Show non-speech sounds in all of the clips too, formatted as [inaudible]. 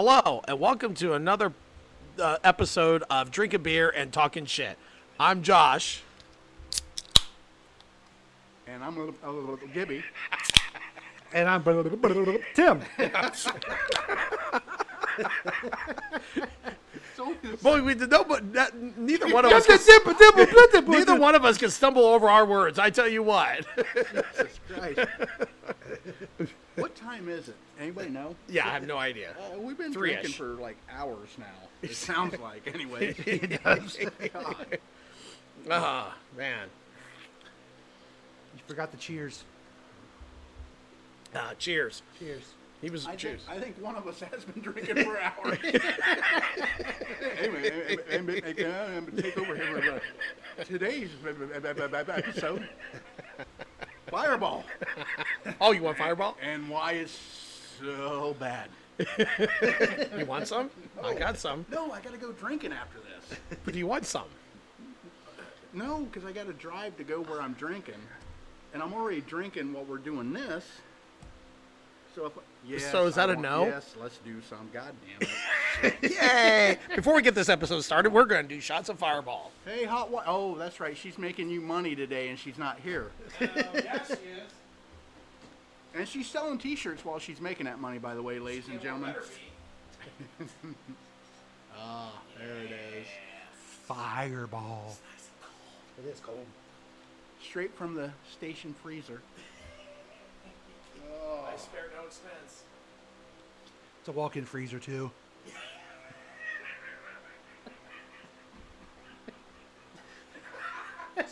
Hello, and welcome to another uh, episode of Drinking Beer and Talking Shit. I'm Josh. And I'm a little, a little Gibby. [laughs] And I'm Tim. Boy, we did no, but that, neither one of us. Can, neither one of us can stumble over our words. I tell you what. Jesus Christ. [laughs] what time is it? Anybody know? yeah, I have no idea. Uh, we've been Three-ish. drinking for like hours now. It sounds like, anyway. God. Ah, man. You forgot the cheers. Uh, cheers. Cheers. He was I think, cheers. I think one of us has been drinking for hours. anyway, and, and, and, and, take over here. uh, Today's episode, Fireball, [laughs] Oh, you want Fireball? and why it's so bad. You want some? I got some. No, I gotta go drinking after this. But do you want some? No, because I got to drive to go where I'm drinking, and I'm already drinking while we're doing this. So if yes, So is that I a want- no? Yes, let's do some. God damn it! [laughs] Yay! Before we get this episode started, we're going to do shots of Fireball. hey, hot wa- Oh, that's right. She's making you money today, and she's not here. [laughs] yes, she is. And she's selling T-shirts while she's making that money. By the way, ladies and gentlemen. [laughs] Ah, there it is. Fireball. It is cold. Straight from the station freezer. I spare no expense. It's a walk-in freezer too.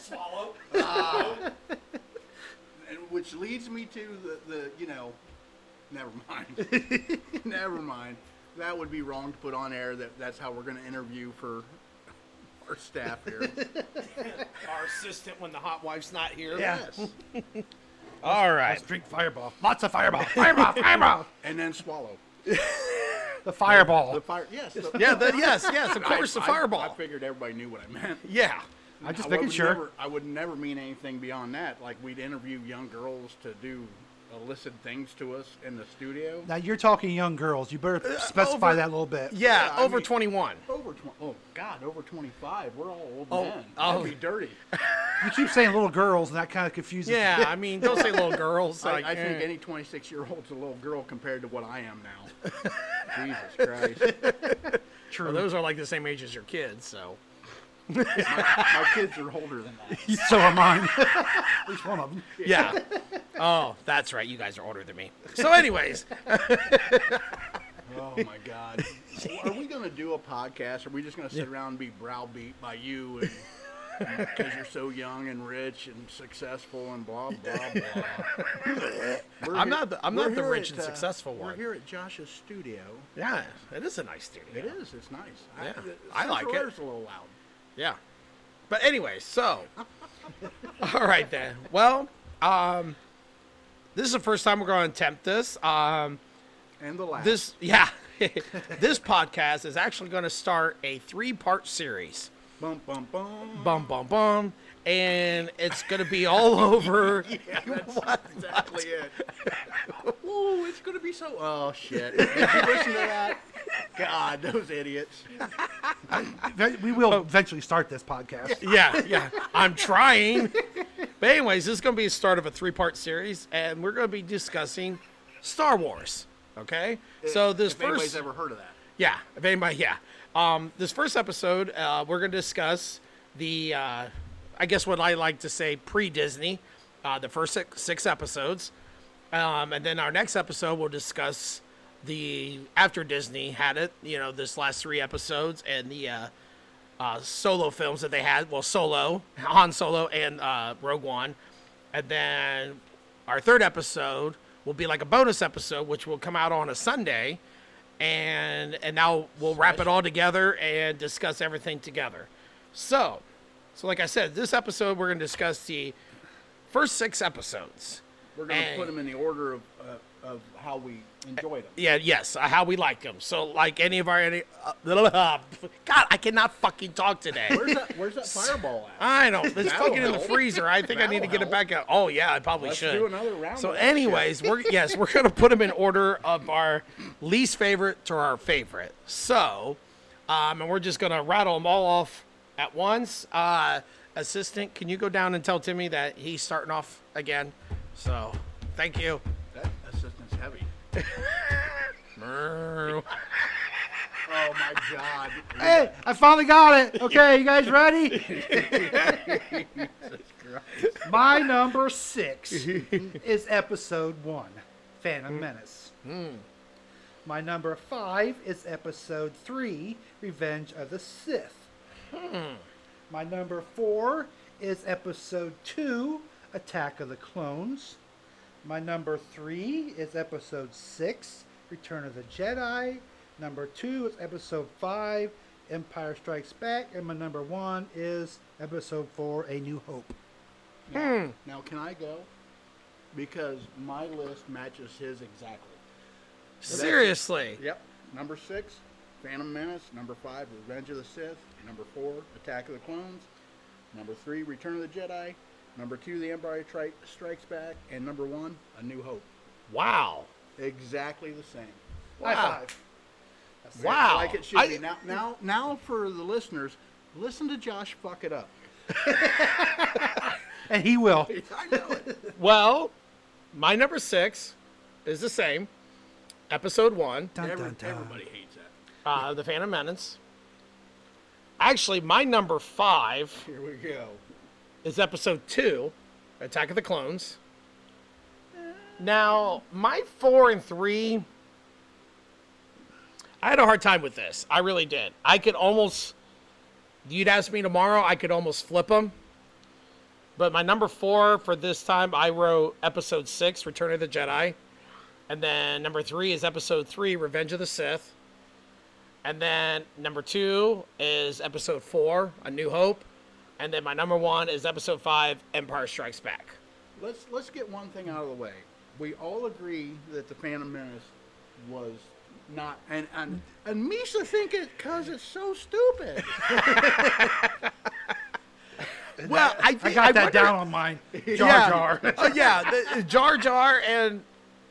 Swallow. Uh, and which leads me to the, the you know, never mind. [laughs] never mind. That would be wrong to put on air. That that's how we're going to interview for our staff here. [laughs] Our assistant when the hot wife's not here. yes. [laughs] All right. Let's drink Fireball. Lots of Fireball. Fireball. Fireball. And then swallow. The Fireball. The fire. Yes. The, Yeah, the, yes, yes, of I- course, the I- Fireball. I, figured everybody knew what I meant. yeah. I'm just I making would sure. Never, I would never mean anything beyond that. Like we'd interview young girls to do illicit things to us in the studio. Now you're talking young girls. You better specify over- that a little bit. Yeah, Yeah, I over mean- 21. Over twenty. Oh God, over twenty-five. We're all old Oh, men. oh. That'd be dirty. [laughs] You keep saying little girls, and that kind of confuses. Yeah, I mean, don't say little girls. [laughs] I, Like, I think eh. any 26 year old's a little girl compared to what I am now. [laughs] Jesus Christ. True. Well, those are like the same age as your kids, so. My, my kids are older than that. [laughs] so are mine. [laughs] At least one of them. Yeah. oh, that's right. You guys are older than me. So, anyways, Oh my God. Are we going to do a podcast? Or are we just going to sit around and be browbeat by you and. Because you're so young and rich and successful and blah blah blah. [laughs] I'm here- not the- I'm not the rich at, and successful one. We're here at Josh's studio. yeah, it is a nice studio. It is. It's nice. Yeah, the I like it. It's a little loud. Yeah. But anyway, so [laughs] all right then. Well, um, this is the first time we're going to attempt this. Um, And the last. this yeah, [laughs] this podcast is actually going to start a three-part series. Bum bum bum. Bum bum bum, and it's going to be all [laughs] over. Yeah, that's exactly it. Ooh, it's gonna be so. Oh shit! Did you listen to that? God, those idiots. We will eventually start this podcast. [laughs] yeah, yeah. I'm trying. But anyways, this is going to be the start of a three-part series, and we're going to be discussing Star Wars. Okay, so this if anybody's first, ever heard of that, yeah, if anybody, yeah, um, this first episode, uh, we're going to discuss the, uh, I guess what I like to say, pre-Disney, uh, the first six, six episodes, um, and then our next episode we'll discuss the after Disney had it, you know, this last three episodes and the. Uh, uh, solo films that they had. Well, Solo, Han Solo, and uh, Rogue One. And then our third episode will be like a bonus episode, which will come out on a Sunday. And and now we'll wrap it all together and discuss everything together. So, so like I said, this episode we're going to discuss the first six episodes. We're going to put them in the order of, uh, of how we enjoyed them. Yeah, yes, uh, how we like them. So, like any of our any, uh, [laughs] God, I cannot fucking talk today. Where's that, where's that [laughs] fireball at? I know it's That'll fucking in the freezer. I think I need to get it back out. Oh yeah, I probably Let's should. do another round So, anyways, we're [laughs] yes, we're gonna put them in order of our least favorite to our favorite. So, um, and we're just gonna rattle them all off at once. Uh, assistant, can you go down and tell Timmy that he's starting off again? So, thank you. Oh my God. Hey, I finally got it. Okay, you guys ready? My number six is episode one, Phantom Menace. My number five is episode three, Revenge of the Sith. My number four is episode two, Attack of the Clones. My number three is episode six, Return of the Jedi. Number two is episode five, Empire Strikes Back. And my number one is episode four, A New Hope. Hmm. Now, now, can I go? Because my list matches his exactly. Seriously. Yep. Number six, Phantom Menace. Number five, Revenge of the Sith. Number four, Attack of the Clones. Number three, Return of the Jedi. Number two, The Empire Tri- Strikes Back. And number one, A New Hope. Wow. Exactly the same. High Wow. five. Wow. Like it should I- be. Now, now, now, for the listeners, listen to Josh fuck it up. [laughs] And he will. [laughs] I know it. Well, my number six is the same. Episode one, Dun, Every- dun, dun. everybody hates that. uh, The Phantom Menace. Actually, my number five Here we go. Is episode two, Attack of the Clones. Now, my four and three, I had a hard time with this. I really did. I could almost, you'd ask me tomorrow, I could almost flip them. But my number four for this time, I wrote episode six, Return of the Jedi. And then number three is episode three, Revenge of the Sith. And then number two is episode four, A New Hope. And then my number one is episode five, Empire Strikes Back. Let's let's get one thing out of the way. We all agree that the Phantom Menace was not, and and and Misha think it because it's so stupid. Well, I, I think, got that wonder- down on mine. Jar [laughs] yeah. Jar. Oh, yeah, the, Jar Jar, and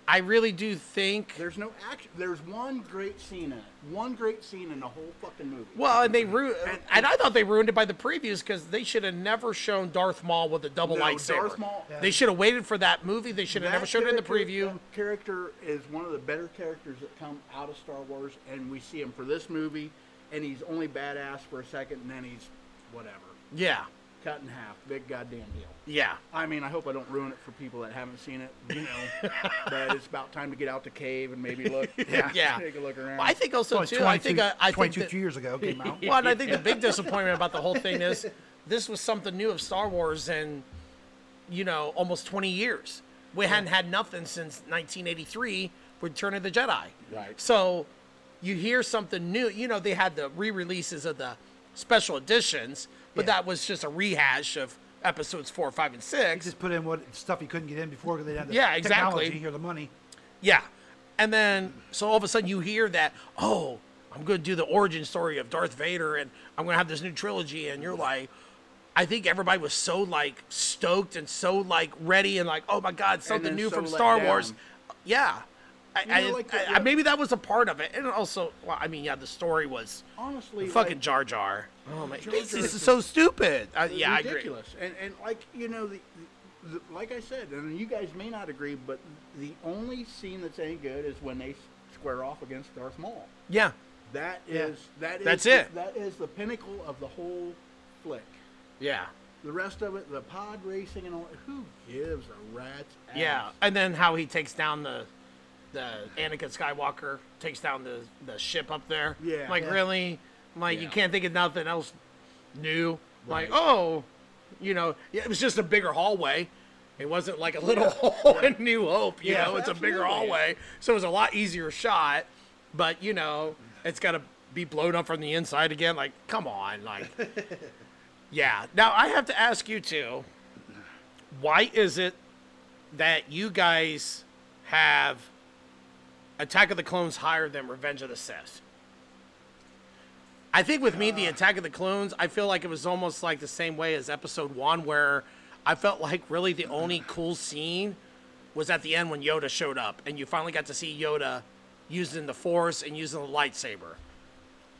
I really do think. There's no action. There's one great scene in it. One great scene in the whole fucking movie. Well, and they ruined, and I thought they ruined it by the previews because they should have never shown Darth Maul with a double No, lightsaber. Darth Maul- They should have waited for that movie. They should have never showed it in the preview. that Character is one of the better characters that come out of Star Wars, and we see him for this movie, and he's only badass for a second, and then he's whatever, Yeah, cut in half. Big goddamn deal. yeah. I mean, I hope I don't ruin it for people that haven't seen it, you know. [laughs] but it's about time to get out the cave and maybe look. [laughs] Yeah. Yeah. [laughs] Take a look around. Well, I think also Well, too. I think I, I think 22 that, years ago came out. Well, and I think the big disappointment about the whole thing is this was something new of Star Wars in, you know, almost 20 years. We hadn't had nothing since 1983 with Return of the Jedi. Right. So you hear something new. You know, they had the re releases of the special editions, but Yeah. that was just a rehash of episodes four, five, and six. Just put in what stuff he couldn't get in before because they had the Yeah, exactly. technology or the money. Yeah. And then, so all of a sudden you hear that, oh, I'm going to do the origin story of Darth Vader and I'm going to have this new trilogy. And you're like, I think everybody was so like stoked and so like ready and like, oh my God, something new so from let Star down. Wars. Yeah. I, You know, I- like the- I- maybe that was a part of it. And also, well, I mean, yeah, the story was honestly, fucking like, Jar Jar. Oh my, this is so stupid. Uh, yeah, I agree. ridiculous. And and like you know the, the, like I said, and you guys may not agree, but the only scene that's any good is when they square off against Darth Maul. Yeah. That Yeah. is that is That's the- it. That is the pinnacle of the whole flick. Yeah. The rest of it, the pod racing and all, who gives a rat's ass? Yeah, and then how he takes down the the Anakin Skywalker takes down the the ship up there. Yeah. like Yeah. really, like you can't think of nothing else new. Like oh, you know, it was just a bigger hallway. It wasn't like a little [laughs] hole in New Hope. You Yeah, know, it's a bigger hallway, so it was a lot easier shot. But you know, it's got to be blown up from the inside again. Like, come on, like. [laughs] Yeah. Now I have to ask you too. Why is it that you guys have Attack of the Clones higher than Revenge of the Sith. I think with me, the Attack of the Clones, I feel like it was almost like the same way as Episode One, where I felt like really the only cool scene was at the end when Yoda showed up, and you finally got to see Yoda using the Force and using the lightsaber.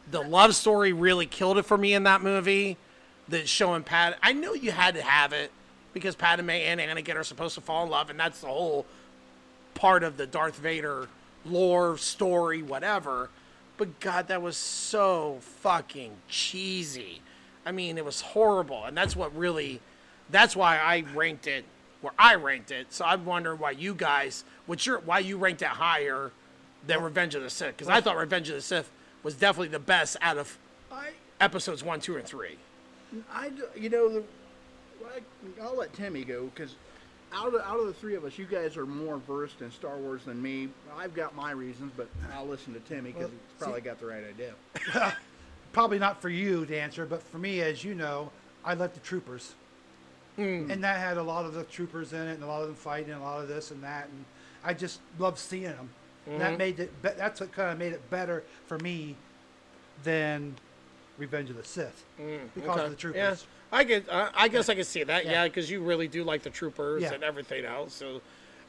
The love story really killed it for me in that movie. The showing Pat, I knew you had to have it because Padme and Anakin are supposed to fall in love, and that's the whole part of the Darth Vader lore, story, whatever. But God, that was so fucking cheesy. I mean, it was horrible, and that's what really, that's why I ranked it where I ranked it. So I'm wondering why you guys, what's your, why you ranked it higher than Revenge of the Sith? Because I thought Revenge of the Sith was definitely the best out of I, episodes one, two, and three. I, you know, the, I, I'll let Timmy go because out of out of the three of us, you guys are more versed in Star Wars than me. I've got my reasons, but I'll listen to Timmy because Well, he's probably got the right idea. [laughs] Probably not for you to answer, but for me, as you know, I like the troopers. Hmm. And that had a lot of the troopers in it, and a lot of them fighting, and a lot of this and that, and I just love seeing them. That mm-hmm. made it. Be- that's what kind of made it better for me than Revenge of the Sith mm, because of the troopers. Yeah, I get. Uh, I guess I can see that. Yeah. Yeah, because you really do like the troopers Yeah. and everything else. So,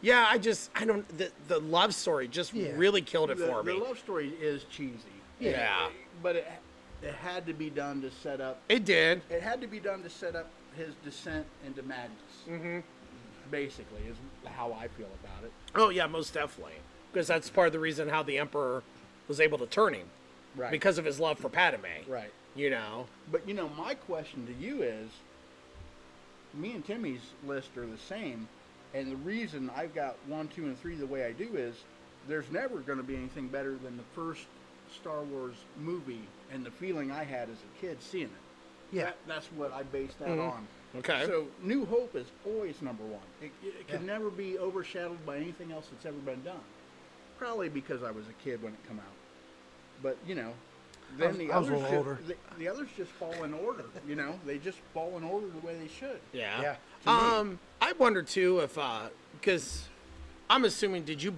yeah, I just I don't. The, the love story just Yeah. really killed it the, for the me. The love story is cheesy. Yeah. but it it had to be done to set up. It did. It had to be done to set up his descent into madness. Mm-hmm. Basically, is how I feel about it. Oh yeah, most definitely. Because that's part of the reason how the emperor was able to turn him Right. because of his love for Padme. right. You know. But you know, my question to you is, me and Timmy's list are the same, and the reason I've got one, two, and three the way I do is, there's never going to be anything better than the first Star Wars movie and the feeling I had as a kid seeing it. Yeah. That, that's what I based that mm-hmm. on. Okay. So New Hope is always number one. It, it can Yeah. never be overshadowed by anything else that's ever been done. Probably because I was a kid when it came out. But you know, then was- the I was a others little just, older. The, the others just fall in order. You know, they just fall in order the way they should. Yeah. Yeah. To me. Um, I wonder too if because I'm assuming did you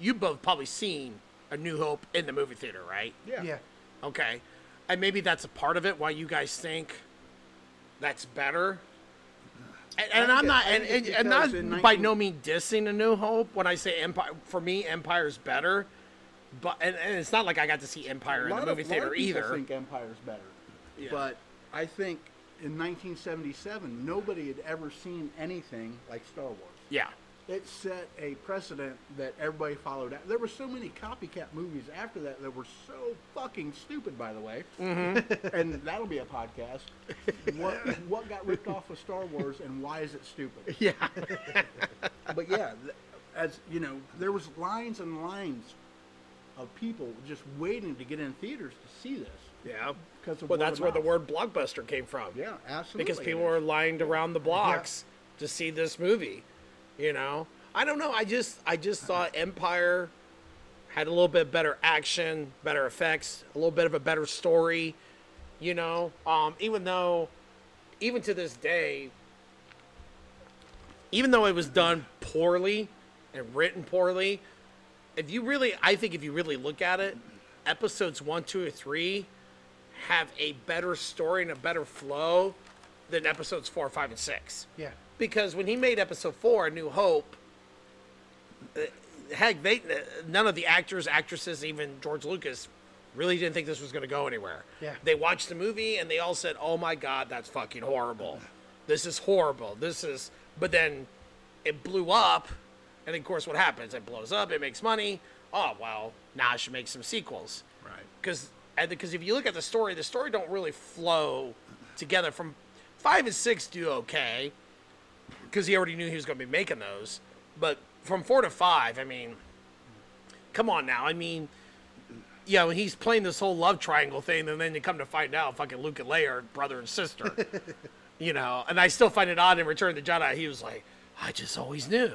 you both probably seen A New Hope in the movie theater, right? Yeah. Yeah. Okay. And maybe that's a part of it why you guys think that's better. And, and I I'm not, and, and, and not because in by 19 no means dissing A New Hope when I say Empire. For me, Empire's better. But and, and it's not like I got to see Empire in the movie of, theater either. think Empire's better. Yeah. But I think in 1977, nobody had ever seen anything like Star Wars. Yeah. it set a precedent that everybody followed. There were so many copycat movies after that that were so fucking stupid, by the way. Mm-hmm. [laughs] and that'll be a podcast. What what got ripped off of Star Wars and why is it stupid? Yeah. [laughs] But yeah, as you know, there was lines and lines of people just waiting to get in theaters to see this. Yeah. Because well, that's where the word blockbuster came from. Yeah, absolutely. because people were lined around the blocks to see this movie. You know, I don't know. I just I just thought Empire had a little bit better action, better effects, a little bit of a better story. You know, um, even though, even to this day, even though it was done poorly and written poorly, if you really, I think if you really look at it, episodes one, two, or three have a better story and a better flow than episodes four, five, and six. Yeah. Because when he made episode four, A New Hope, uh, heck, they none of the actors, actresses, even George Lucas, really didn't think this was going to go anywhere. Yeah. They watched the movie and they all said, "Oh my God, that's fucking horrible. This is horrible. This is." But then it blew up, and of course, what happens? It blows up. It makes money. Oh well, now I should make some sequels right. because because if you look at the story, the story don't really flow together. From five and six do okay because he already knew he was going to be making those, but from four to five, I mean, come on now. I mean, you know, he's playing this whole love triangle thing, and then you come to find out, fucking Luke and Leia are brother and sister. [laughs] you know, and I still find it odd in Return of the Jedi. He was like, I just always knew.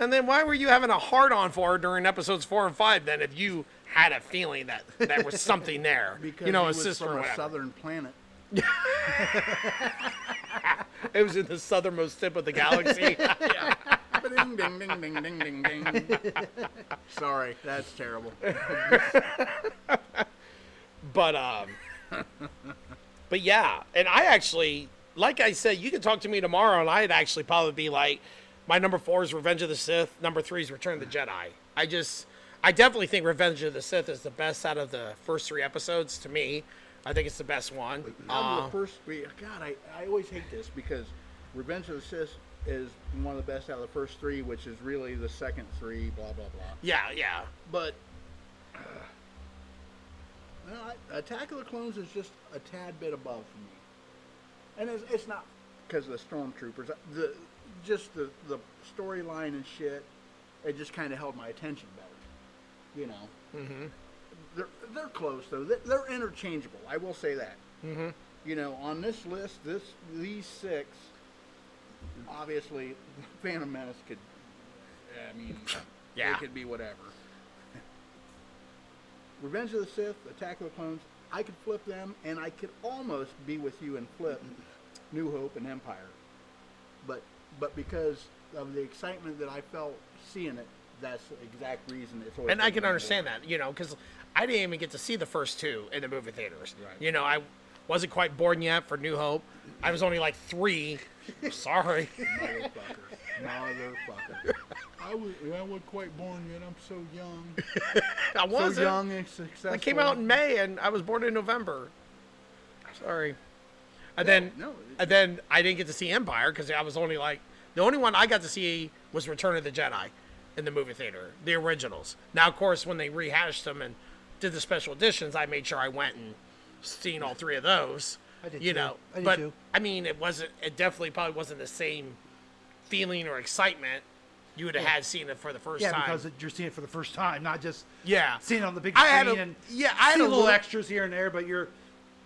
And then why were you having a hard on for her during episodes four and five then if you had a feeling that there was something there? [laughs] Because you know, he a was sister from a whatever. southern planet. [laughs] It was in the southernmost tip of the galaxy. [laughs] Ding ding ding ding ding ding ding. Sorry, that's terrible. But um, but yeah, and I actually, like I said, you can talk to me tomorrow, and I'd actually probably be like, my number four is Revenge of the Sith, number three is Return of the Jedi. I just, I definitely think Revenge of the Sith is the best out of the first three episodes to me. I think it's the best one. Uh, the first three, God, I, I always hate this because Revenge of the Sith is one of the best out of the first three, which is really the second three, blah, blah, blah. yeah, yeah, But [sighs] uh, Attack of the Clones is just a tad bit above for me. And it's, it's not because of the stormtroopers. The just the the storyline and shit. It just kind of held my attention better. You know. Mm-hmm. They're they're close though. They're, they're interchangeable. I will say that. Mm-hmm. You know, on this list, this these six. Obviously, [laughs] Phantom Menace could. I mean, [laughs] Yeah. it could be whatever. Revenge of the Sith, Attack of the Clones, I could flip them, and I could almost be with you and flip [laughs] New Hope and Empire. But but because of the excitement that I felt seeing it, that's the exact reason it's always and I can understand that, you know, because I didn't even get to see the first two in the movie theaters. Right. You know, I wasn't quite born yet for New Hope. I was only like three. [laughs] Sorry. Motherfucker. Motherfucker. [laughs] I was I wasn't quite born yet. I'm so young. [laughs] I wasn't. So young and successful. It came out in May, and I was born in November. Sorry. And then, no, and then I didn't get to see Empire because I was only like the only one I got to see was Return of the Jedi in the movie theater, the originals. Now, of course, when they rehashed them and did the special editions, I made sure I went and seen all three of those. I did you too. know, I did but too. I mean, it wasn't. It definitely probably wasn't the same feeling or excitement you would have had seeing it for the first Yeah, time. because it- you're seeing it for the first time, not just yeah, seeing it on the big I screen had a- and yeah, I had a little little- extras here and there, but you're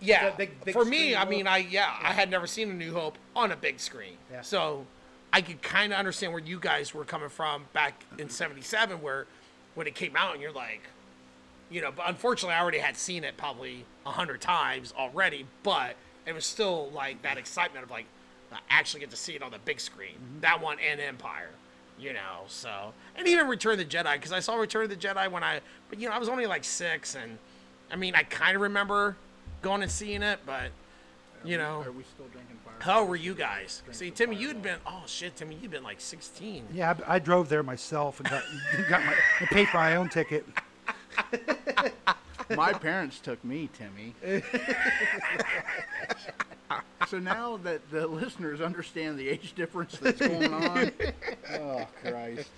Yeah, that big- big for me, I mean, I yeah, I had never seen A New Hope on a big screen, Yeah. so I could kind of understand where you guys were coming from back in '77, where when it came out, and you're like, you know, but unfortunately, I already had seen it probably a hundred times already, but it was still like that excitement of like, I actually get to see it on the big screen, Mm-hmm. that one and Empire. You know, so and even Return of the Jedi because I saw Return of the Jedi when I, but you know, I was only like six, and I mean, I kind of remember going and seeing it, but you know, Are we still drinking fire? how were you guys? See, Timmy, you'd been oh shit, Timmy, you'd been like 16. yeah. I, I drove there myself and got [laughs] got my I paid for my own ticket. [laughs] My parents took me, Timmy. [laughs] so now that the listeners understand the age difference that's going on, oh Christ.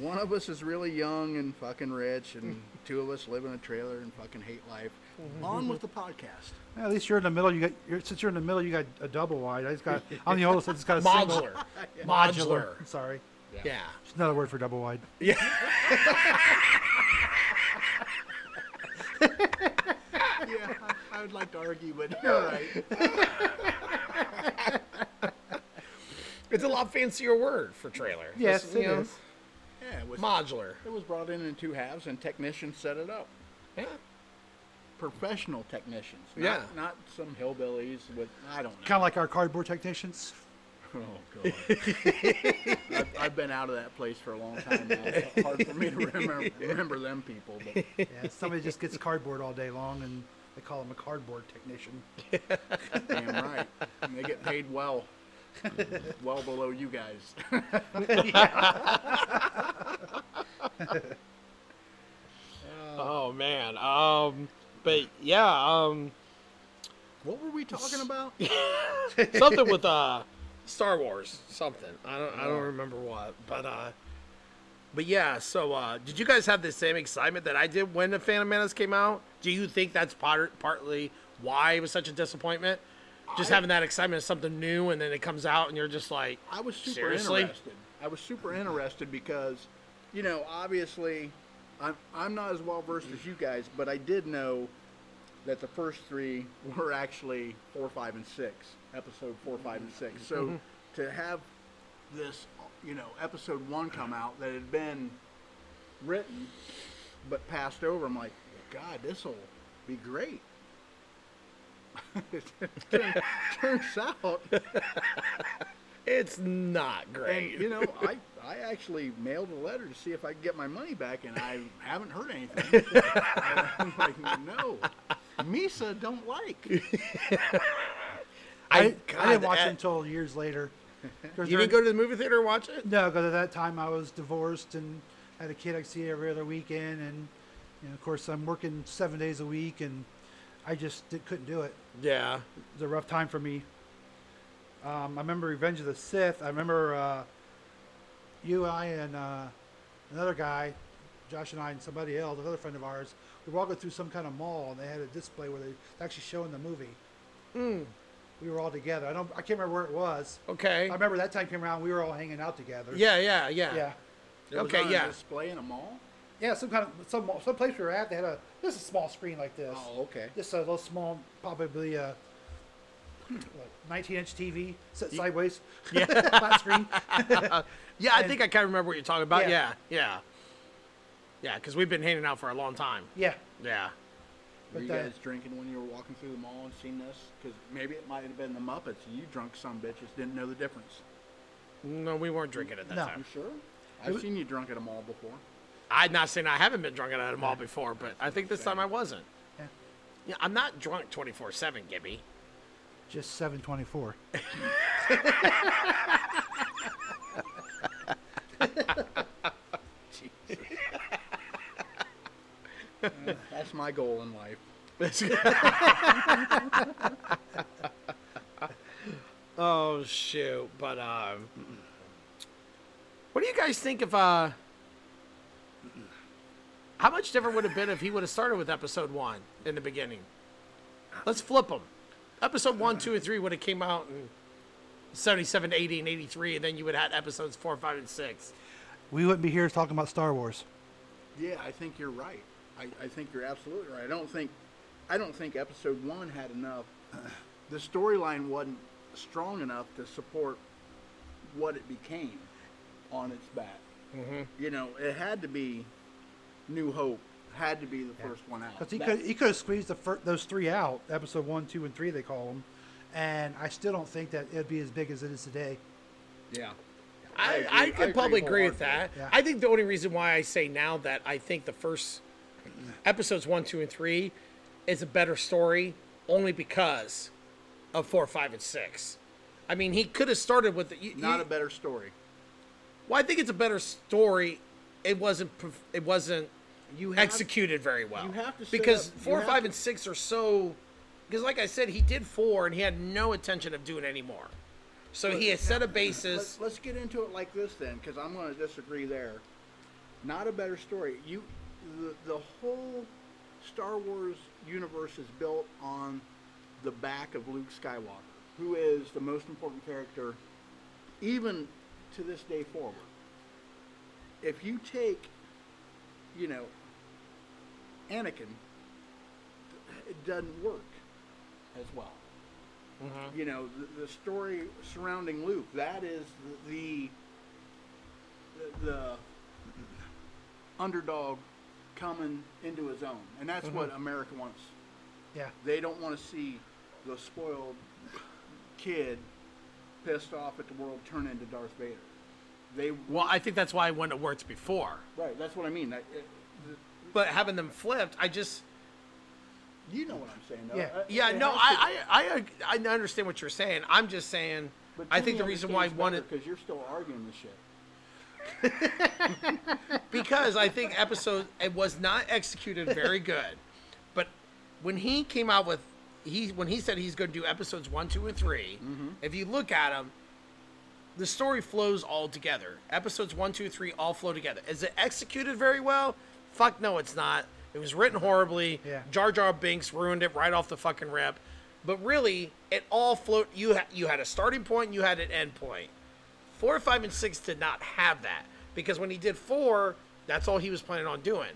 One of us is really young and fucking rich, and two of us live in a trailer and fucking hate life. Mm-hmm. On with the podcast. Yeah, At least you're in the middle. You got you're, since you're in the middle, you got a double wide. I just got [laughs] on the oldest. It's got a single Modular, [laughs] modular. modular. Sorry, Yeah. it's another word for double wide. Yeah. [laughs] Yeah, I, I would like to argue, but you're right. It's a lot fancier word for trailer. Yes, Just, it you know, is. Yeah, it was, Modular. it was brought in in two halves, and technicians set it up. Yeah. Professional technicians, not, Yeah. not some hillbillies with I don't know. Kind of like our cardboard technicians. [laughs] Oh god, I've, I've been out of that place for a long time now. It's hard for me to remember [laughs] remember them people. But Yeah, somebody just gets cardboard all day long, and they call them a cardboard technician. damn right, and they get paid well, well below you guys. [laughs] Oh man. Um. But yeah. Um. what were we talking about? [laughs] something with uh Star Wars something. I don't I don't remember what, but uh but yeah, so uh did you guys have the same excitement that I did when the Phantom Menace came out? Do you think that's part, partly why it was such a disappointment? Just I- having that excitement of something new and then it comes out and you're just like I was super Seriously? interested. I was super interested because, you know, obviously, I'm I'm not as well versed as you guys, but I did know that the first three were actually four, five, and six. Episode four, five, and six. So mm-hmm. to have this, you know, episode one come out that had been written but passed over, I'm like, God, this will be great. [laughs] Turn- Turns out It's not And great. you know, I I actually mailed a letter to see if I could get my money back, and I haven't heard anything. [laughs] I'm like, no, Misa don't like. I, I, didn't watch that- it until years later. [laughs] 'Cause You during- didn't go to the movie theater and watch it? No, because at that time I was divorced and had a kid I could see every other weekend, and you know, of course I'm working seven days a week, and I just did, couldn't do it. Yeah. It was a rough time for me. Um, I remember Revenge of the Sith. I remember uh, you, I, and uh, another guy, Josh and I, and somebody else, another friend of ours. We were walking through some kind of mall, and they had a display where they were actually showing the movie. Mm. We were all together. I don't. I can't remember where it was. Okay. I remember that time came around. We were all hanging out together. Yeah, yeah, yeah. Yeah. It was Okay, on yeah. A display in a mall. Yeah, some kind of some some place we were at. They had a just a small screen like this. Oh, okay. Just a little small, probably a 19 inch TV set sideways. Yeah, [laughs] flat screen. [laughs] Yeah, I And- think I kind of remember what you're talking about. Yeah. Yeah, yeah. Yeah, because we've been hanging out for a long time. Yeah, Yeah. Were But you the- guys drinking when you were walking through the mall and seen this? Because maybe it might have been the Muppets. You drunk some bitches didn't know the difference. No, we weren't drinking at that time No. You sure? I've seen you drunk at a mall before. I'm not saying I haven't been drunk at a mall before, but I think this time I wasn't. Yeah. Yeah, I'm not drunk 24 7, Gibby. Just 724. [laughs] That's my goal in life. [laughs] oh shoot! But um, what do you guys think of uh? How much different would it have been if he would have started with episode one in the beginning? Let's flip them. Episode one, two, and three would have came out in 77, 80, and 83, and then you would have had episodes four, five, and six. We wouldn't be here talking about Star Wars. Yeah, I think you're right. I, I think you're absolutely right. I don't think, I don't think episode one had enough. [clears throat] The storyline wasn't strong enough to support what it became on its back. Mm-hmm. You know, it had to be New Hope. Had to be the first one out. Because he could he could have squeezed the fir- those three out, episode one, two, and three they call them, and I still don't think that it'd be as big as it is today. yeah. I, agree- I, could probably agree with that. Yeah. I think the only reason why I say now that I think the first episodes one, two, and three is a better story only because of four, five, and six. I mean, he could have started with the, you, Not you- a better story. well. I think it's a better story. It wasn't. It wasn't You have, executed very well. you have to because up- four, five, to- and six are so. Because, like I said, he did four and he had no intention of doing any more. So he has set a basis. Let's, let's get into it like this then, because I'm going to disagree there. Not a better story. You, the, the whole Star Wars universe is built on the back of Luke Skywalker, who is the most important character, even to this day forward. If you take, you know, Anakin, it doesn't work as well mm-hmm. you know the, the story surrounding Luke. That is the the, the underdog coming into his own, and that's what mm-hmm. America wants. Yeah, They don't want to see the spoiled kid pissed off at the world turn into Darth Vader. They well, I think that's why it wouldn't have worked before. right. That's what I mean. That, it, But having them flipped, I just you know what I'm saying, though. Yeah. Uh, yeah it no I, I I I understand what you're saying. I'm just saying but I think the reason why I understands wanted better because you're still arguing this shit. [laughs] because I think episode it was not executed very good. But when he came out with he when he said he's going to do episodes one, two, and 3 if you look at them, the story flows all together. Episodes one, two, three all flow together. Is it executed very well? Fuck no, it's not. It was written horribly. Yeah. Jar Jar Binks ruined it right off the fucking rip. But really, it all float. You ha- you had a starting point, and you had an end point. Four, five, and six did not have that because when he did four, that's all he was planning on doing.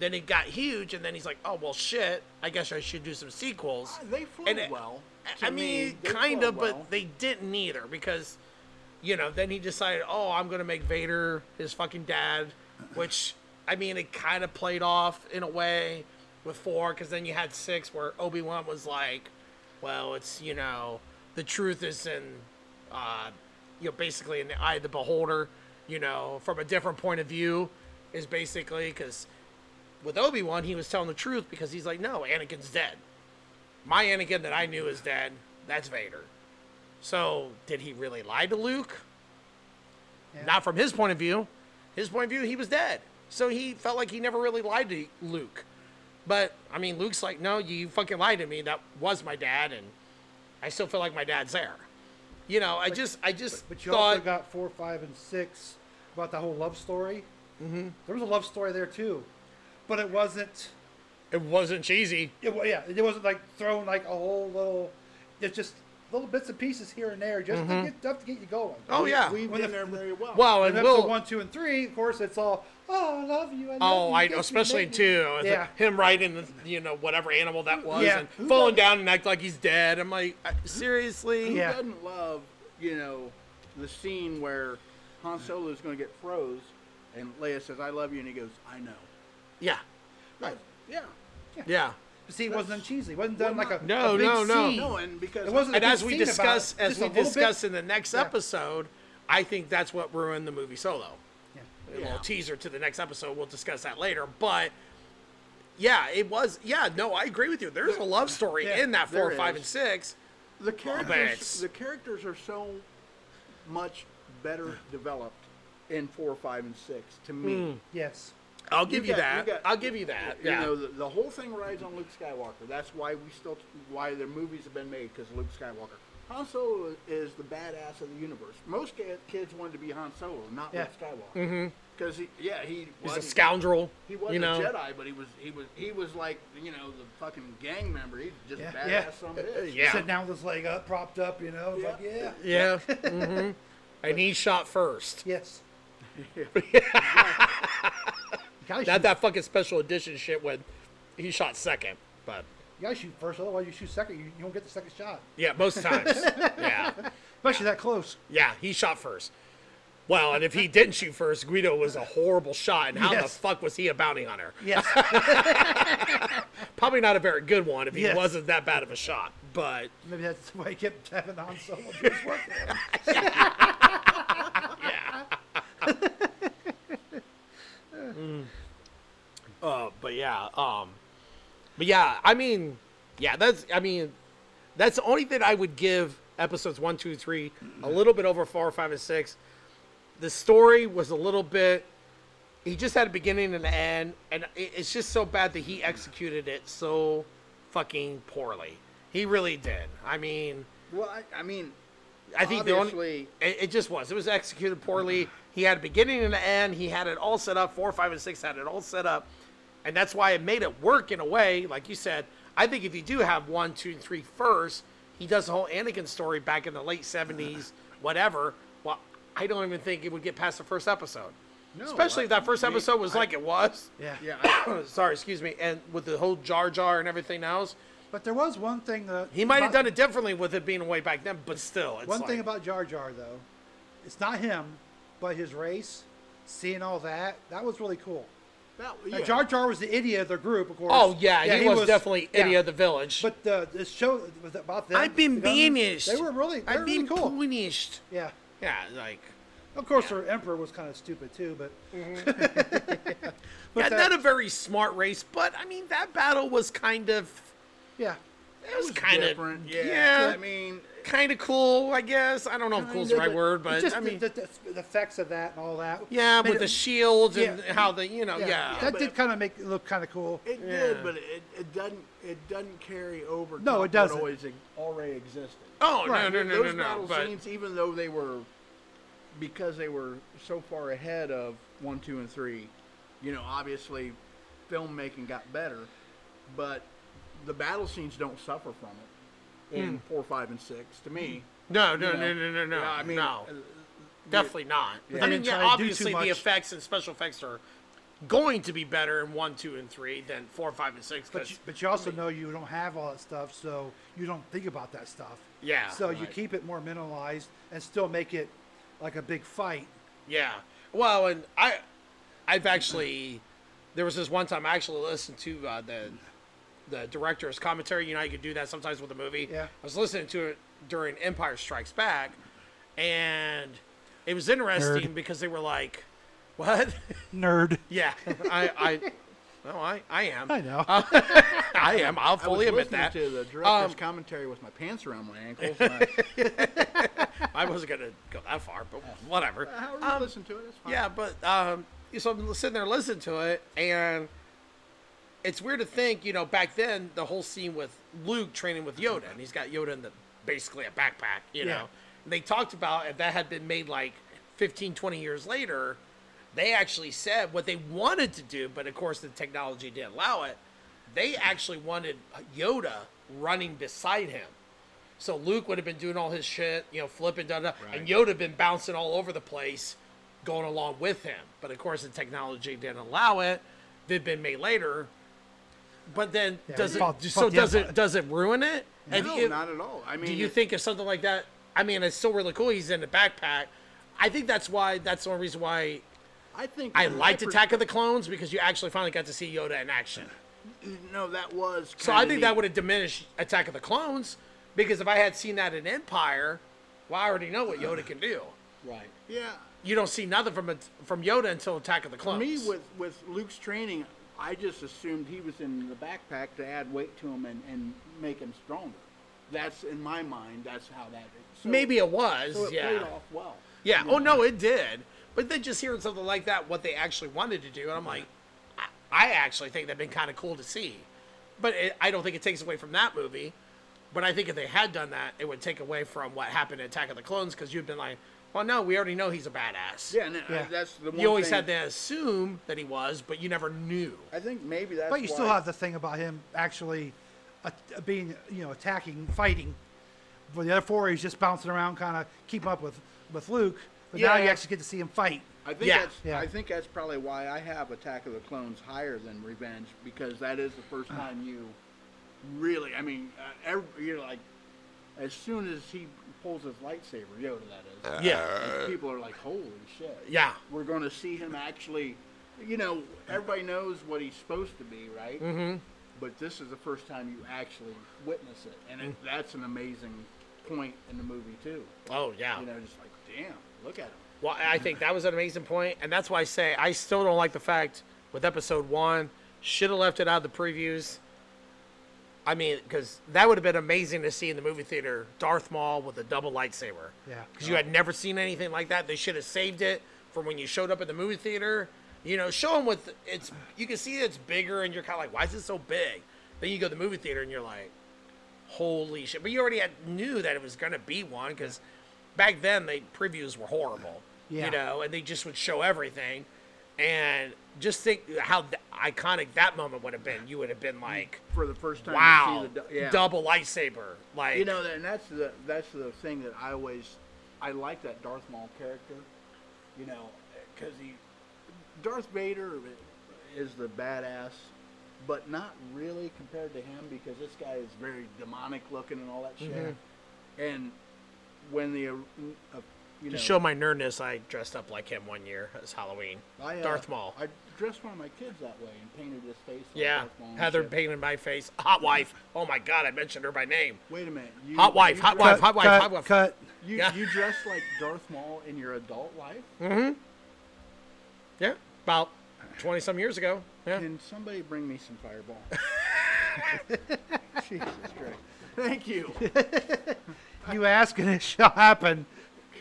Then it got huge, and then he's like, "Oh well, shit. I guess I should do some sequels." Uh, They And it- well. I me, mean, kind of, well. but they didn't either because, you know, then he decided, "Oh, I'm gonna make Vader his fucking dad," which I mean, it kind of played off in a way with four because then you had six where Obi Wan was like, "Well, it's you know, the truth is in." Uh, you know, basically in the eye of the beholder, you know, from a different point of view, is basically because with Obi Wan, he was telling the truth because he's like, no, Anakin's dead. My Anakin that I knew is dead. That's Vader. So did he really lie to Luke? Yeah. Not from his point of view. His point of view, he was dead. So he felt like he never really lied to Luke. But I mean, Luke's like, no, you fucking lied to me. That was my dad, and I still feel like my dad's there. You know, I just, I just But you thought, also got four, five, and six about the whole love story. Mm-hmm. There was a love story there too, but it wasn't. it wasn't cheesy. It, yeah, it wasn't like throwing like a whole little. It's just little bits and pieces here and there, just to get enough to get you going. Oh yeah. We've been the- there very well. Well, And and episode Will. one, two, and three, of course, it's all oh, I love you. I love Oh, you, I know, especially too. with Yeah. Him riding the, you know, whatever animal that was, Yeah. and Who falling doesn't- down and act like he's dead. I'm like, I- seriously? Who Yeah. doesn't love, you know, the scene where Han Solo is going to get froze, and Leia says, "I love you," and he goes, "I know." Yeah. Right. Yeah. Yeah. But see, it wasn't cheesy. It wasn't done Well, like a, No, a big no, no. scene. No, and because It wasn't a And big as we discuss, it, as we discuss bit. in the next Yeah. episode, I think that's what ruined the movie Solo. Yeah. Little teaser to the next episode. We'll discuss that later. But yeah, it was. Yeah, no, I agree with you. There's a love story Yeah, in that four, five, is. and six. the characters, the characters are so much better developed in four, five, and six. To me, hmm. Yes. I'll give you, got- that. got- I'll give you that. You Yeah. know, the, the whole thing rides on Luke Skywalker. That's why we still, why the movies have been made because Luke Skywalker. Han Solo is the badass of the universe. Most kids wanted to be Han Solo, not Yeah. Luke Skywalker. Mm-hmm. Because he, yeah, he was a scoundrel. He wasn't you know. a Jedi, but he was he was he was like you know the fucking gang member. He's just Yeah. badass Yeah. son of bitch. Yeah. Sitting down with his leg up, propped up, you know. It's like, yeah. Yeah. [laughs] hmm And he shot first. Yes. [laughs] Yeah. Not shoot, that fucking special edition shit when he shot second. But you gotta shoot first, otherwise you shoot second, you, you don't get the second shot. yeah, most times. [laughs] yeah. Especially that close. Yeah, he shot first. Well, and if he didn't shoot first, Greedo was a horrible shot. And how the fuck was he a bounty hunter? Yes. [laughs] Probably not a very good one if he Yes. wasn't that bad of a shot. But Maybe that's why he kept having Han Solo do his work. for him. [laughs] [laughs] Uh, but yeah, um, but yeah, I mean, yeah, that's, I mean, that's the only thing I would give episodes one, two, three a little bit over four, five, and six. The story was a little bit. He just had a beginning and an end, and it's just so bad that he executed it so fucking poorly. He really did. I mean, Well, I, I mean, I think the only it, it just was. It was executed poorly. He had a beginning and an end. He had it all set up. Four, five, and six had it all set up, and that's why it made it work in a way. Like you said, I think if you do have one, two, and three first, he does the whole Anakin story back in the late seventies, whatever. Well, I don't even think it would get past the first episode. No, Especially I- if that first episode was I- like it was. Yeah. yeah, I, [coughs] Sorry, excuse me. And with the whole Jar Jar and everything else, But there was one thing that he might have done it differently with it being way back then. But still, it's One like, thing about Jar Jar though, it's not him, but his race. Seeing all that, that was really cool. that, Now, yeah. Jar Jar was the idiot of the group, of course. Oh yeah, he, was, definitely yeah. idiot of the village. But the, the show was about them. I've been the banished. They were really, they I've were been really cool. punished. Yeah. Yeah, like Of course, their emperor was kind of stupid too, but. Mm-hmm. [laughs] yeah, but not that- a very smart race, but I mean that battle was kind of yeah. it was, was kind of yeah, Yeah, I mean, kind of cool, I guess. I don't know if cool is the right word, but just I the- mean the, the, the effects of that and all that. yeah, made with it- the shields and Yeah. how the you know yeah, yeah. that but did kind of make it look kind of cool. it Yeah. did, but it, it doesn't it doesn't carry over. No, top it doesn't. What always already existed. oh Right. no no no Those no no, battle but scenes, even though they were because they were so far ahead of one, two, and three, you know, obviously filmmaking got better, but the battle scenes don't suffer from it in four, five, and six. To me, no no you no know. no no no Yeah, I mean, no. uh, Definitely not. Yeah. I mean, yeah, try to do too obviously the effects and special effects are going to be better in one, two, and three than four, five, and six. But 'cause- you, but you also know you don't have all that stuff, so you don't think about that stuff. Yeah, So you keep it more minimalized and still make it like a big fight. Yeah. Well, and I, I've actually, there was this one time I actually listened to uh, the, the director's commentary. You know, you could do that sometimes with a movie. Yeah. I was listening to it during Empire Strikes Back, and it was interesting Nerd. because they were like, "What?" [laughs] Nerd. yeah, I, I, no, I, I am. I know. [laughs] I am. I'll I was fully admit that. to the director's Um, commentary with my pants around my ankles. [laughs] And I, I wasn't gonna go that far, but whatever. however you Um, listen to it, it's fine. Yeah, but um, so I'm sitting there listening to it, and it's weird to think, you know, back then the whole scene with Luke training with Yoda, and he's got Yoda in the basically a backpack, you Yeah. know. And they talked about if that had been made like 15, 20 years later, they actually said what they wanted to do, but of course the technology didn't allow it. They actually wanted Yoda running beside him. So Luke would have been doing all his shit, you know, flipping, da da, and Right. Yoda had been bouncing all over the place, going along with him. But of course, the technology didn't allow it. They've been made later. But then, Yeah, does it? fuck- so fuck the does it? Does it ruin it? No, it- not at all. I mean, do you it- think if something like that? I mean, it's still really cool. He's in the backpack. I think that's why. That's the only reason why I think I from my liked Attack of the Clones because you actually finally got to see Yoda in action. No, that was. So I kinda think that would have diminished Attack of the Clones because if I had seen that in Empire, well, I already know what uh-huh. Yoda can do. Right. Yeah. You don't see nothing from it, from Yoda until Attack of the For Clones. me, with with Luke's training, I just assumed he was in the backpack to add weight to him and, and make him stronger. That's in my mind. That's how that. So, maybe it was, so it yeah, played off well. yeah. Oh no, it did. But then just hearing something like that, what they actually wanted to do, and I'm like, I, I actually think that'd been kind of cool to see. But it, I don't think it takes away from that movie. But I think if they had done that, it would take away from what happened in Attack of the Clones because you'd been like, well, no, we already know he's a badass. Yeah, and Yeah. that's the one You always thing- had to assume that he was, but you never knew. I think maybe that's. But you still why- have the thing about him actually uh, being, you know, attacking, fighting. For the other four, he's just bouncing around, kind of keeping up with with Luke. But now you Yeah. actually get to see him fight. I think Yeah. that's. Yeah. I think that's probably why I have Attack of the Clones higher than Revenge because that is the first time you really. I mean, uh, every, you're like, as soon as he pulls his lightsaber, Yoda, that is. Yeah, people are like, "Holy shit!" yeah, We're going to see him actually. You know, everybody knows what he's supposed to be, right? Mm-hmm. But this is the first time you actually witness it, and it, that's an amazing point in the movie too. oh yeah. You know, just like, damn, look at him. Well, I think that was an amazing point, and that's why I say I still don't like the fact with episode one should have left it out of the previews. I mean, because that would have been amazing to see in the movie theater Darth Maul with a double lightsaber. Yeah. Because you had never seen anything like that. They should have saved it for when you showed up at the movie theater. You know, show them with it's. You can see it's bigger, and you're kind of like, why is it so big? Then you go to the movie theater, and you're like, holy shit! But you already had, knew that it was gonna be one because back then the previews were horrible. Yeah. You know, and they just would show everything, and just think how th- iconic that moment would have been. You would have been like, For the first time, wow, the yeah. double lightsaber, like You know, and that's the that's the thing that I always I like that Darth Maul character. You know, because he Darth Vader is the badass, but not really compared to him because this guy is very demonic looking and all that shit. Mm-hmm. And when the you know To show my nerdness, I dressed up like him one year as Halloween. I, uh, Darth Maul. I dressed one of my kids that way and painted his face. Like yeah, Darth Maul Heather shit. painted my face. Hot wife. Oh my God, I mentioned her by name. Wait a minute. You, Hot wife, hot dress- wife, hot wife, cut, hot wife. cut. You, Yeah. you dress like Darth Maul in your adult life? Mm-hmm. Yeah, about twenty some years ago. Yeah. Can somebody bring me some fireball? [laughs] Jesus Christ. Thank you. [laughs] You ask and it shall happen.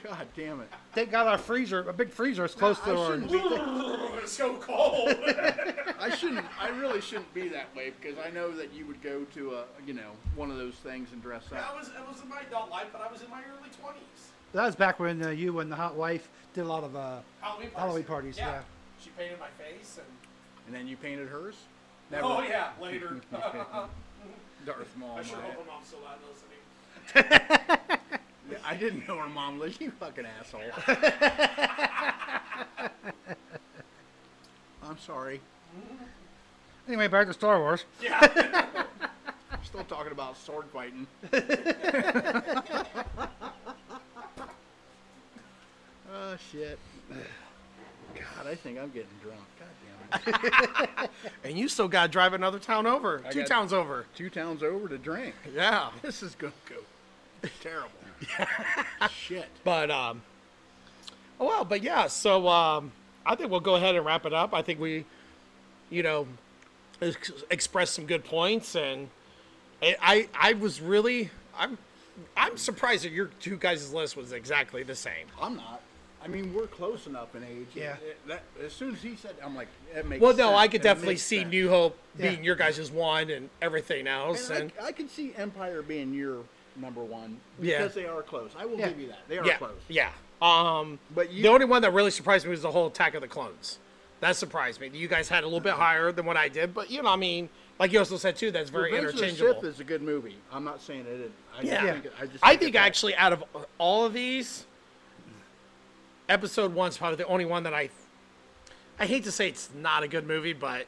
God damn it. Thank God our freezer, a big freezer, is close I to our. shouldn't be that- it's so cold. [laughs] I shouldn't. I really shouldn't be that way because I know that you would go to a, you know, one of those things and dress That up. was it was in my adult life, but I was in my early twenties. That was back when uh, you and the hot wife did a lot of. Uh, Halloween parties. Halloween parties, yeah. She painted my face and. And then you painted hers. Oh yeah, later. [laughs] [laughs] Darth Maul. I should my- hope her mom's still not listening. I didn't know her mom lived. [laughs] You fucking asshole. [laughs] I'm sorry. anyway, back to Star Wars. Yeah. [laughs] Still talking about sword fighting. oh shit. God, I think I'm getting drunk. God damn it. and you still got to drive another town over, two got- towns over. Two towns over to drink. Yeah. This is gonna go [laughs] Terrible. [laughs] Shit. But um, oh well, but yeah. So um, I think we'll go ahead and wrap it up. I think we, you know, ex- expressed some good points, and I I, I was really I'm I'm surprised that your two guys' list was exactly the same. I'm not. I mean, we're close enough in age. Yeah. It- that, as soon as he said, I'm like, it makes Well, no, sense. I could definitely see sense. New Hope Yeah. being your guys' one and everything else, And and, I, I can see Empire being your number one Yeah. because they are close. I will Yeah. give you that. They are yeah, close. yeah. Um, But you, the only one that really surprised me was the whole Attack of the Clones. That surprised me. You guys had a little bit higher than what I did, but you know, I mean, like you also said too, that's very Revenge of the interchangeable. Sith is a good movie. I'm not saying it. isn't. I Yeah. think it, I just. I think think actually, out of all of these, episode one's probably the only one that I. I hate to say it's not a good movie, but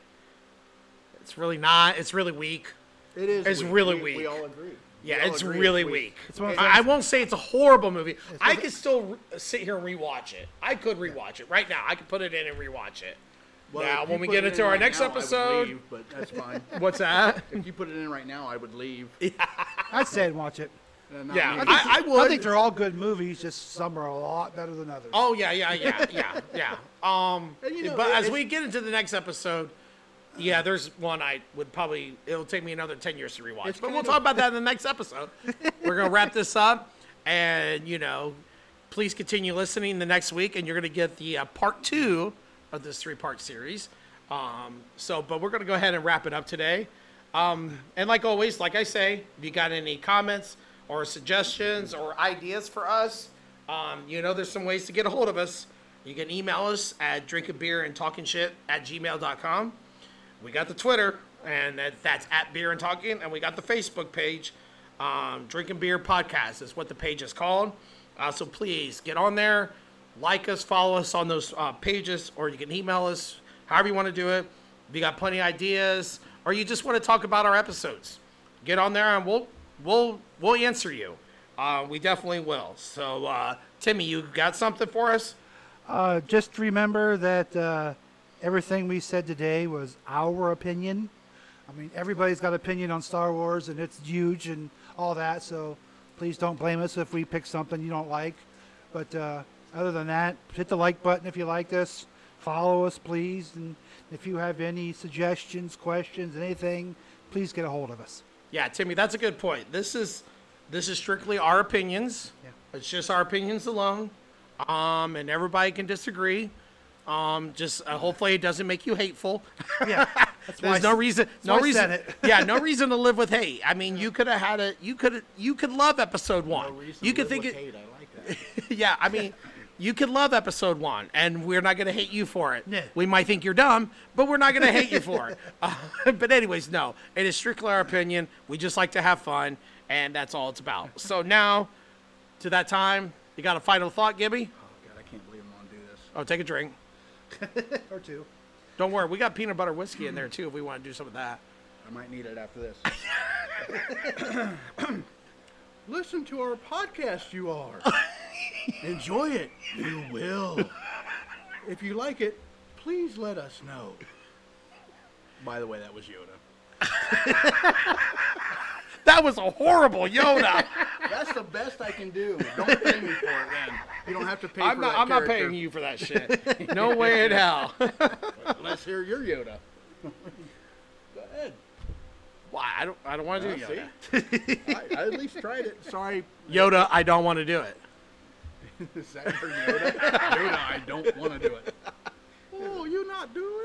it's really not. It's really weak. It is. it's weak. really we, weak. We all agree. Yeah, it's agree really weak. It's one of I, I those- won't say it's a horrible movie. I could still re- sit here and rewatch it. I could rewatch it right now. I could put it in and rewatch it. Well, now, if when we put get it into in our right next now, I would episode, leave, but that's [laughs] fine. what's that? if you put it in right now, I would leave. [laughs] I'd say and watch it. Uh, not Yeah, me. I, I would. I think they're all good movies. Just some are a lot better than others. Oh yeah, yeah, yeah, yeah, yeah. Um, And, you know, but it- as it's- we get into the next episode, yeah, there's one I would probably. It'll take me another ten years to rewatch, It's but we'll talk about that in the [laughs] next episode. We're gonna wrap this up, and you know, please continue listening the next week, and you're gonna get the uh, part two of this three-part series. Um, so, but we're gonna go ahead and wrap it up today. Um, and like always, like I say, if you got any comments or suggestions or ideas for us, um, you know, there's some ways to get a hold of us. You can email us at drinking beer and talking shit at gmail.com. We got the Twitter, and that, that's at beer and talking, and we got the Facebook page, um, drinking beer podcast is what the page is called. Uh, so please get on there, like us, follow us on those uh, pages, or you can email us, however you want to do it. If you got plenty of ideas, or you just want to talk about our episodes, get on there and we'll we'll we'll answer you. Uh, we definitely will. So, uh, Timmy, you got something for us? Uh, just remember that uh, everything we said today was our opinion. I mean, everybody's got opinion on Star Wars, and it's huge and all that. So please don't blame us if we pick something you don't like. But uh, other than that, hit the like button if you like us. Follow us, please. And if you have any suggestions, questions, anything, please get a hold of us. Yeah, Timmy, that's a good point. This is this is strictly our opinions. Yeah. It's just our opinions alone. Um, and everybody can disagree. Um, just uh, hopefully it doesn't make you hateful. Yeah, [laughs] that's why There's no s- reason. that's No why I reason. said it. [laughs] yeah, no reason to live with hate. I mean, you could have had a. You could. You could love episode one. No reason you could think with it. hate. I like that. [laughs] yeah, I mean, you could love episode one, and we're not going to hate you for it. Yeah. We might think you're dumb, but we're not going to hate you for it. Uh, but anyways, no, it is strictly our opinion. We just like to have fun, and that's all it's about. So now, to that time, you got a final thought, Gibby? Oh God, I can't believe I'm gonna do this. Oh, take a drink. [laughs] or two. Don't worry, we got peanut butter whiskey in there too if we want to do some of that. I might need it after this. [coughs] Listen to our podcast, you are. [laughs] Enjoy it. You will. If you like it, please let us know. By the way, that was Yoda. [laughs] That was a horrible Yoda. [laughs] That's the best I can do. Don't pay me for it then. You don't have to pay I'm for not. that I'm not paying you for that [laughs] shit. No way in hell. [laughs] Let's hear your Yoda. Go ahead. Why? I don't. I don't want to do Yoda. I, I at least tried it. Sorry. Yoda, I don't want to do it. Is that your Yoda? Yoda, I don't want to do it. Oh, you not do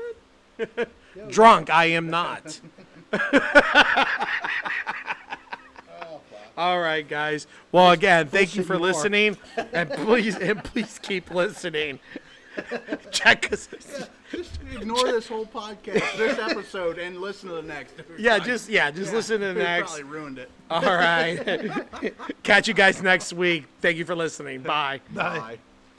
it? Drunk, I am not. All right, guys. Well, again, thank you for you listening, and please, and please keep listening. Check us. Just ignore this whole podcast, this episode, and listen to the next. Yeah, just yeah, just Yeah, listen to the we next. Probably ruined it. All right. [laughs] Catch you guys next week. Thank you for listening. Bye. Bye.